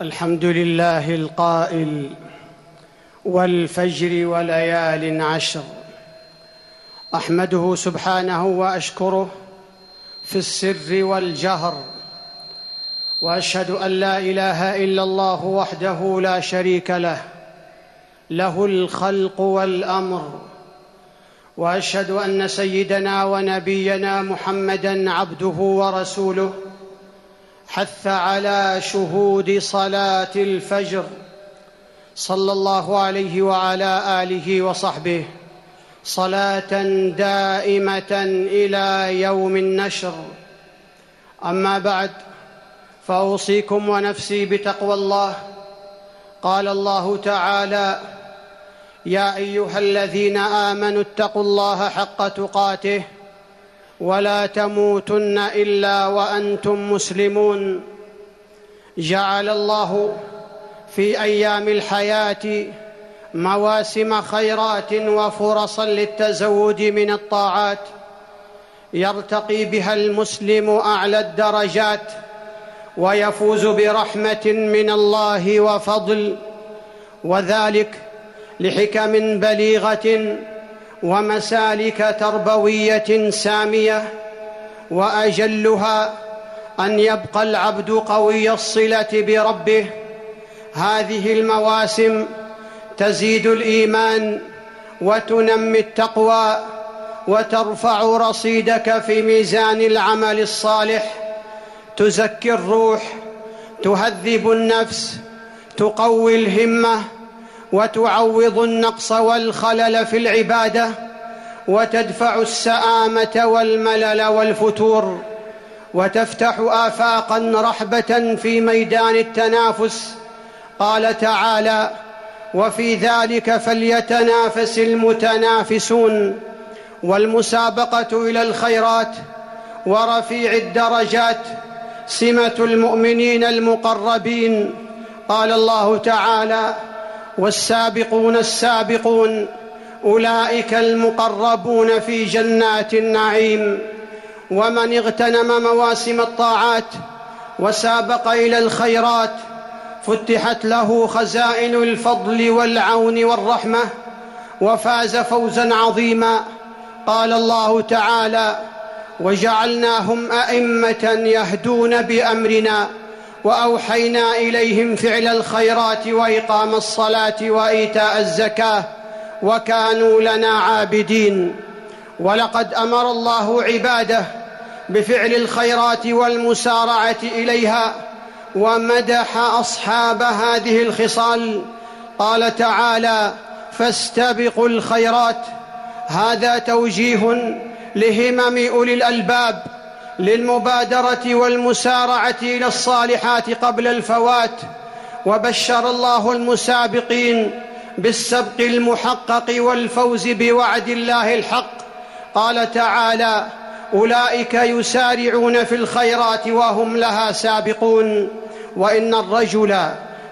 الحمد لله القائل والفجر وليال عشر. أحمده سبحانه وأشكره في السر والجهر وأشهد أن لا إله إلا الله وحده لا شريك له له الخلق والأمر وأشهد أن سيدنا ونبينا محمدا عبده ورسوله حث على شهود صلاة الفجر صلى الله عليه وعلى آله وصحبه صلاة دائمة إلى يوم النشر. أما بعد فأوصيكم ونفسي بتقوى الله. قال الله تعالى يا أيها الذين آمنوا اتقوا الله حق تقاته ولا تموتن إلا وأنتم مسلمون. جعل الله في أيام الحياة مواسم خيرات وفرصا للتزود من الطاعات. يرتقي بها المسلم أعلى الدرجات ويفوز برحمة من الله وفضل. وذلك لحكم بليغة ومسالك تربوية سامية وأجلها أن يبقى العبد قوي الصلة بربه. هذه المواسم تزيد الإيمان وتنمي التقوى وترفع رصيدك في ميزان العمل الصالح. تزكي الروح تهذب النفس تقوي الهمة وتعوض النقص والخلل في العبادة وتدفع السآمة والملل والفتور وتفتح آفاقا رحبة في ميدان التنافس. قال تعالى وفي ذلك فليتنافس المتنافسون والمسابقة إلى الخيرات ورفيع الدرجات سمة المؤمنين المقربين. قال الله تعالى والسابقون السابقون أولئك المقربون في جنات النعيم. ومن اغتنم مواسم الطاعات وسابق إلى الخيرات فتحت له خزائن الفضل والعون والرحمة وفاز فوزا عظيما. قال الله تعالى وجعلناهم أئمة يهدون بأمرنا وأوحينا إليهم فعل الخيرات وإقام الصلاة وإيتاء الزكاة وكانوا لنا عابدين. ولقد أمر الله عباده بفعل الخيرات والمسارعة إليها ومدح أصحاب هذه الخصال. قال تعالى فاستبقوا الخيرات. هذا توجيه لهمم أولي الألباب. للمبادرة والمسارعة إلى الصالحات قبل الفوات وبشر الله المسابقين بالسبق المحقق والفوز بوعد الله الحق. قال تعالى أولئك يسارعون في الخيرات وهم لها سابقون. وإن الرجل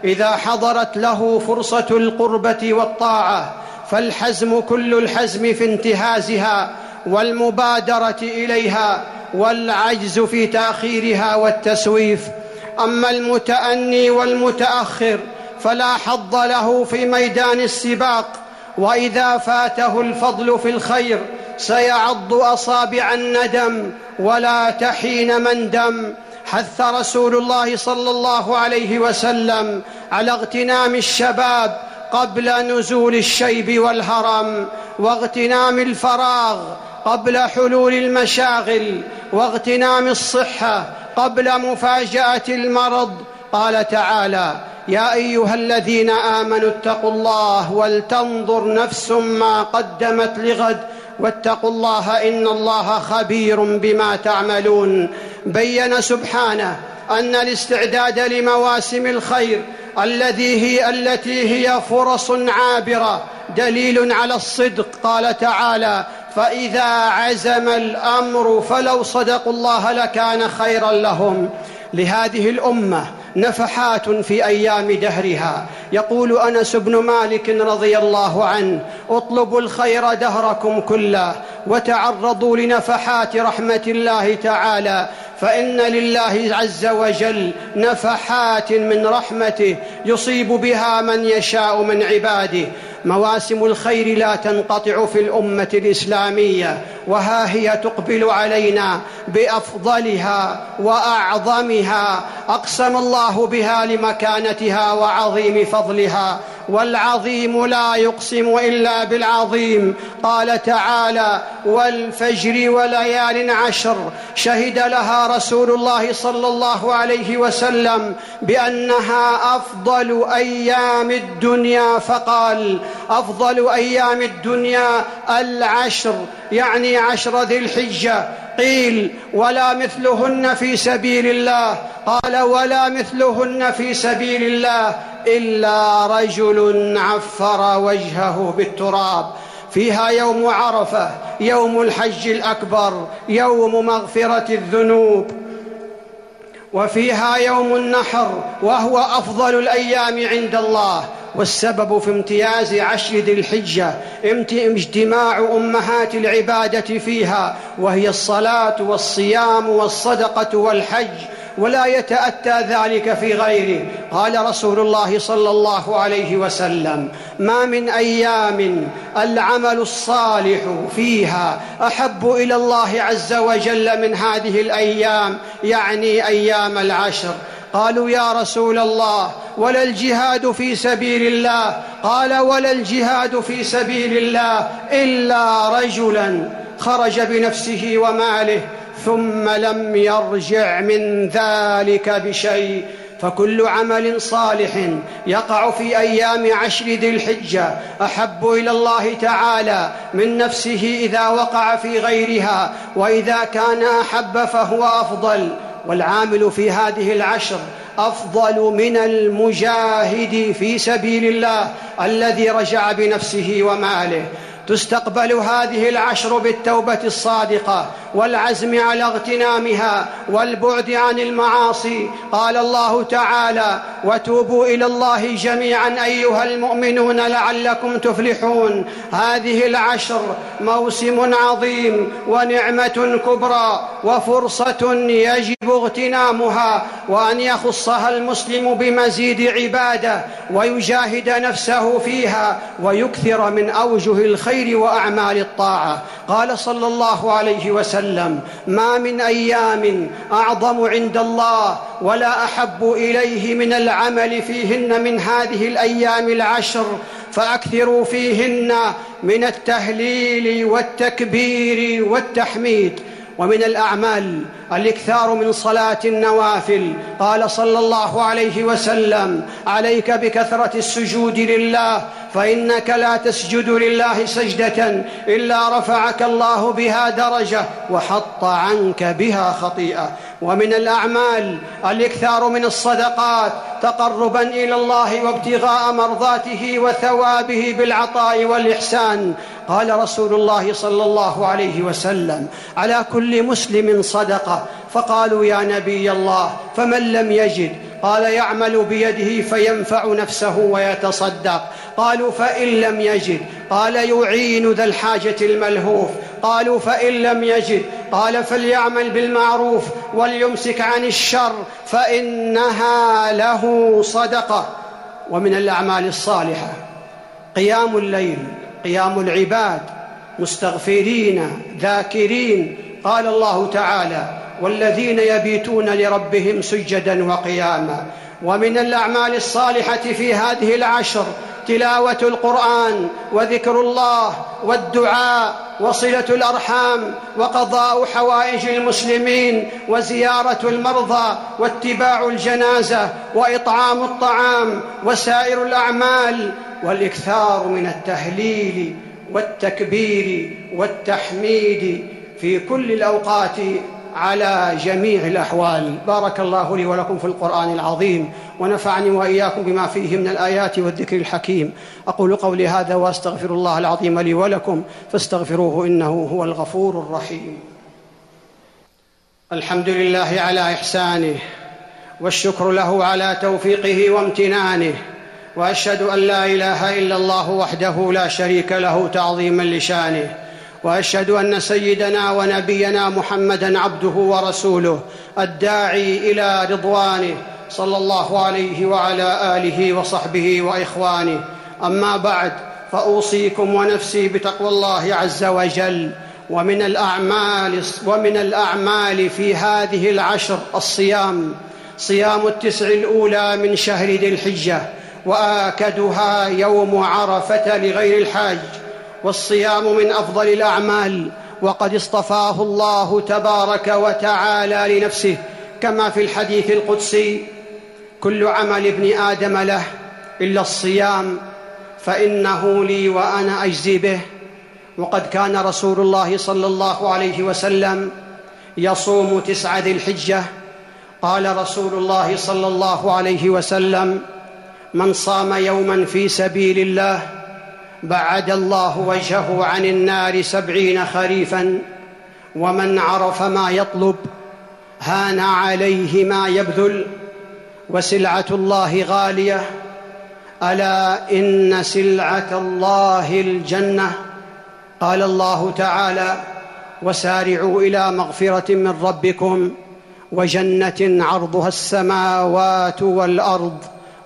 إذا حضرت له فرصة القربة والطاعة فالحزم كل الحزم في انتهازها والمبادرة إليها والعجز في تأخيرها والتسويف. أما المتأني والمتأخر فلا حظ له في ميدان السباق وإذا فاته الفضل في الخير سيعض أصابع الندم ولا تحين مندم حث رسول الله صلى الله عليه وسلم على اغتنام الشباب قبل نزول الشيب والهرم واغتنام الفراغ قبل حلول المشاغل واغتنام الصحة قبل مفاجأة المرض. قال تعالى يا أيها الذين آمنوا اتقوا الله ولتنظر نفس ما قدمت لغد واتقوا الله إن الله خبير بما تعملون. بين سبحانه أن الاستعداد لمواسم الخير الذي هي التي هي فرص عابرة دليل على الصدق. قال تعالى فإذا عزم الأمر فلو صدقوا الله لكان خيرا لهم. لهذه الأمة نفحات في أيام دهرها. يقول أنس بن مالك رضي الله عنه اطلبوا الخير دهركم كله وتعرضوا لنفحات رحمة الله تعالى فإن لله عز وجل نفحات من رحمته يصيب بها من يشاء من عباده. مواسم الخير لا تنقطع في الأمة الإسلامية وها هي تقبل علينا بأفضلها وأعظمها. أقسم الله بها لمكانتها وعظيم فضلها. والعظيم لا يقسم إلا بالعظيم. قال تعالى والفجر وليال عشر. شهد لها رسول الله صلى الله عليه وسلم بأنها أفضل أيام الدنيا. فقال أفضل أيام الدنيا العشر يعني عشر ذي الحجة. قيل ولا مثلهن في سبيل الله. قال ولا مثلهن في سبيل الله. إلا رجل عفر وجهه بالتراب. فيها يوم عرفة يوم الحج الأكبر يوم مغفرة الذنوب. وفيها يوم النحر وهو أفضل الأيام عند الله. والسبب في امتياز عشر ذي الحجة اجتماع أمهات العبادة فيها وهي الصلاة والصيام والصدقة والحج ولا يتأتى ذلك في غيره. قال رسول الله صلى الله عليه وسلم ما من أيام العمل الصالح فيها أحب إلى الله عز وجل من هذه الأيام يعني أيام العشر. قالوا يا رسول الله ولا الجهاد في سبيل الله. قال ولا الجهاد في سبيل الله إلا رجلا خرج بنفسه وماله ثم لم يرجع من ذلك بشيء. فكل عمل صالح يقع في أيام عشر ذي الحجة. أحب إلى الله تعالى من نفسه إذا وقع في غيرها وإذا كان أحب فهو أفضل. والعامل في هذه العشر أفضل من المجاهد في سبيل الله الذي رجع بنفسه وماله. تستقبل هذه العشر بالتوبة الصادقة. والعزم على اغتنامها والبعد عن المعاصي. قال الله تعالى وتوبوا إلى الله جميعا أيها المؤمنون لعلكم تفلحون. هذه العشر موسم عظيم ونعمة كبرى وفرصة يجب اغتنامها وأن يخصها المسلم بمزيد عبادة ويجاهد نفسه فيها ويكثر من أوجه الخير وأعمال الطاعة. قال صلى الله عليه وسلم ما من أيام أعظم عند الله ولا أحب إليه من العمل فيهن من هذه الأيام العشر فأكثروا فيهن من التهليل والتكبير والتحميد. ومن الأعمال الإكثار من صلاة النوافل. قال صلى الله عليه وسلم عليك بكثرة السجود لله فإنك لا تسجد لله سجدة إلا رفعك الله بها درجة وحط عنك بها خطيئة. ومن الأعمال الإكثار من الصدقات تقربا إلى الله وابتغاء مرضاته وثوابه بالعطاء والإحسان. قال رسول الله صلى الله عليه وسلم على كل مسلم صدقة. فقالوا يا نبي الله فمن لم يجد؟ قال يعمل بيده فينفع نفسه ويتصدق. قالوا فإن لم يجد. قال يعين ذا الحاجة الملهوف. قالوا فإن لم يجد. قال فليعمل بالمعروف وليمسك عن الشر فإنها له صدقة. ومن الأعمال الصالحة قيام الليل قيام العباد مستغفرين ذاكرين. قال الله تعالى والذين يبيتون لربهم سجدا وقياما ومن الأعمال الصالحة في هذه العشر تلاوة القرآن وذكر الله والدعاء وصلة الأرحام وقضاء حوائج المسلمين وزيارة المرضى واتباع الجنازة وإطعام الطعام وسائر الأعمال والإكثار من التهليل والتكبير والتحميد في كل الأوقات على جميع الأحوال. بارك الله لي ولكم في القرآن العظيم ونفعني وإياكم بما فيه من الآيات والذكر الحكيم. أقول قولي هذا وأستغفر الله العظيم لي ولكم فاستغفروه إنه هو الغفور الرحيم. الحمد لله على إحسانه والشكر له على توفيقه وامتنانه وأشهد أن لا إله إلا الله وحده لا شريك له تعظيما لشانه. وأشهد أن سيدنا ونبينا محمدا عبده ورسوله الداعي إلى رضوانه صلى الله عليه وعلى آله وصحبه وإخوانه. أما بعد فأوصيكم ونفسي بتقوى الله عز وجل ومن الأعمال ومن الأعمال في هذه العشر الصيام. صيام التسع الأولى من شهر ذي الحجة وآكدها يوم عرفة لغير الحاج. والصيام من أفضل الأعمال وقد اصطفاه الله تبارك وتعالى لنفسه كما في الحديث القدسي كل عمل ابن آدم له إلا الصيام فإنه لي وأنا أجزي به. وقد كان رسول الله صلى الله عليه وسلم يصوم تسعه ذي الحجة قال رسول الله صلى الله عليه وسلم من صام يوما في سبيل الله بعد الله وجهه عن النار سبعين خريفا ومن عرف ما يطلب هان عليه ما يبذل وسلعة الله غالية ألا إن سلعة الله الجنة؟ قال الله تعالى وسارعوا إلى مغفرة من ربكم وجنة عرضها السماوات والأرض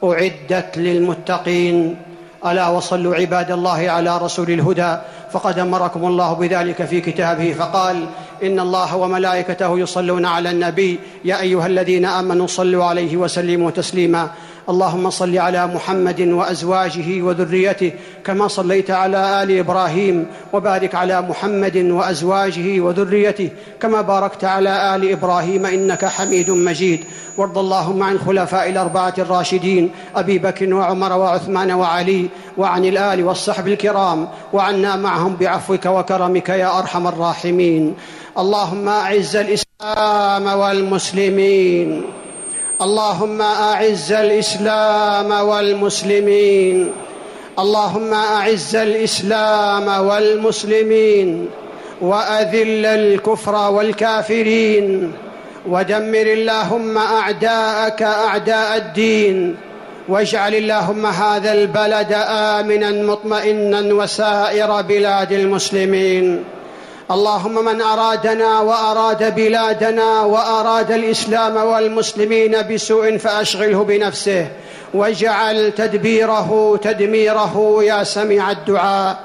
أعدت للمتقين. ألا وصلوا عباد الله على رسول الهدى فقد أمركم الله بذلك في كتابه فقال إن الله وملائكته يصلون على النبي يا أيها الذين آمنوا صلوا عليه وسلموا تسليما اللهم صل على محمد وأزواجه وذريته كما صليت على آل إبراهيم وبارك على محمد وأزواجه وذريته كما باركت على آل إبراهيم إنك حميد مجيد وارض اللهم عن خلفاء الأربعة الراشدين أبي بكر وعمر وعثمان وعلي وعن الآل والصحب الكرام وعنا معهم بعفوك وكرمك يا أرحم الراحمين. اللهم أعز الإسلام والمسلمين. اللهم أعز الإسلام والمسلمين. اللهم أعز الإسلام والمسلمين. وأذل الكفر والكافرين. ودمر اللهم أعداءك أعداء الدين واجعل اللهم هذا البلد آمنا مطمئنا وسائر بلاد المسلمين. اللهم من أرادنا وأراد بلادنا وأراد الإسلام والمسلمين بسوء فأشغله بنفسه واجعل تدبيره تدميره يا سميع الدعاء.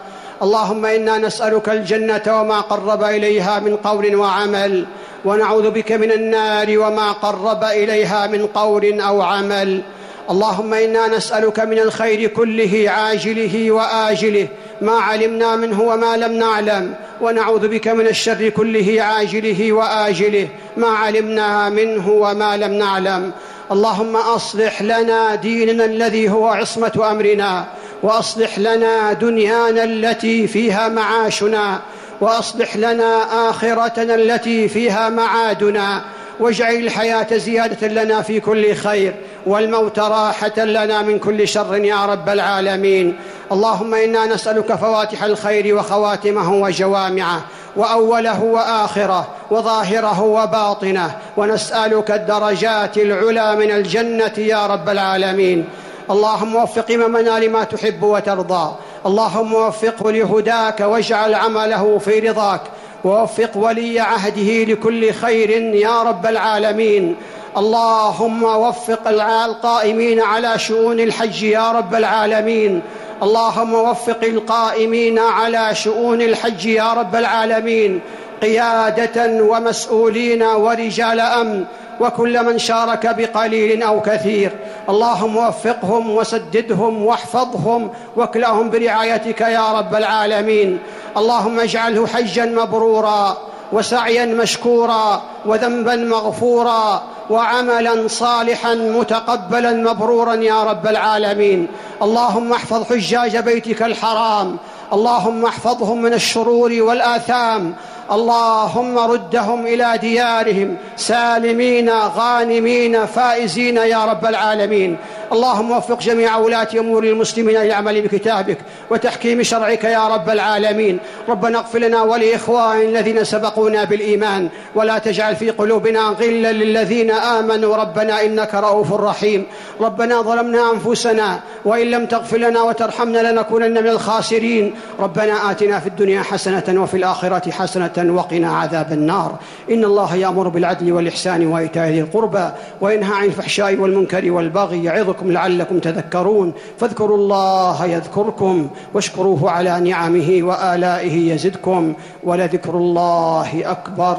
اللهم إنا نسألك الجنة وما قرب إليها من قول وعمل ونعوذ بك من النار وما قرب إليها من قول أو عمل. اللهم إنا نسألك من الخير كله عاجله وآجله ما علمنا منه وما لم نعلم. ونعوذ بك من الشر كله عاجله وآجله ما علمنا منه وما لم نعلم. اللهم أصلح لنا ديننا الذي هو عصمة أمرنا. وأصلح لنا دنيانا التي فيها معاشنا وأصلح لنا آخرتنا التي فيها معادنا واجعل الحياة زيادة لنا في كل خير والموت راحة لنا من كل شر يا رب العالمين. اللهم إنا نسألك فواتح الخير وخواتمه وجوامعه وأوله وآخره وظاهره وباطنه ونسألك الدرجات العلى من الجنة يا رب العالمين. اللهم وفق امامنا لما تحب وترضى. اللهم وفقه لهداك واجعل عمله في رضاك. ووفق ولي عهده لكل خير يا رب العالمين. اللهم وفق القائمين على شؤون الحج يا رب العالمين. اللهم وفق القائمين على شؤون الحج يا رب العالمين. قيادة ومسؤولين ورجال أمن. وكل من شارك بقليل أو كثير. اللهم وفقهم وسددهم واحفظهم واكلهم برعايتك يا رب العالمين. اللهم اجعله حجا مبرورا وسعيا مشكورا وذنبا مغفورا وعملا صالحا متقبلا مبرورا يا رب العالمين. اللهم احفظ حجاج بيتك الحرام. اللهم احفظهم من الشرور والآثام. اللهم ردهم إلى ديارهم سالمين غانمين فائزين يا رب العالمين. اللهم وفق جميع ولاة أمور المسلمين للعمل بكتابك وتحكيم شرعك يا رب العالمين. ربنا اغفر لنا ولإخوان الذين سبقونا بالإيمان ولا تجعل في قلوبنا غلا للذين آمنوا. ربنا إنك رؤوف رحيم. ربنا ظلمنا أنفسنا وإن لم تغفر لنا وترحمنا لنكونن من الخاسرين. ربنا آتنا في الدنيا حسنة وفي الآخرة حسنة وقنا عذاب النار. إن الله يأمر بالعدل والإحسان وإيتاء ذي القربى وينهى عن الفحشاء والمنكر والبغي يعظكم لعلكم تذكرون. فاذكروا الله يذكركم واشكروه على نعمه وآلائه يزدكم ولذكر الله أكبر.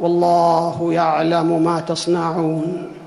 والله يعلم ما تصنعون.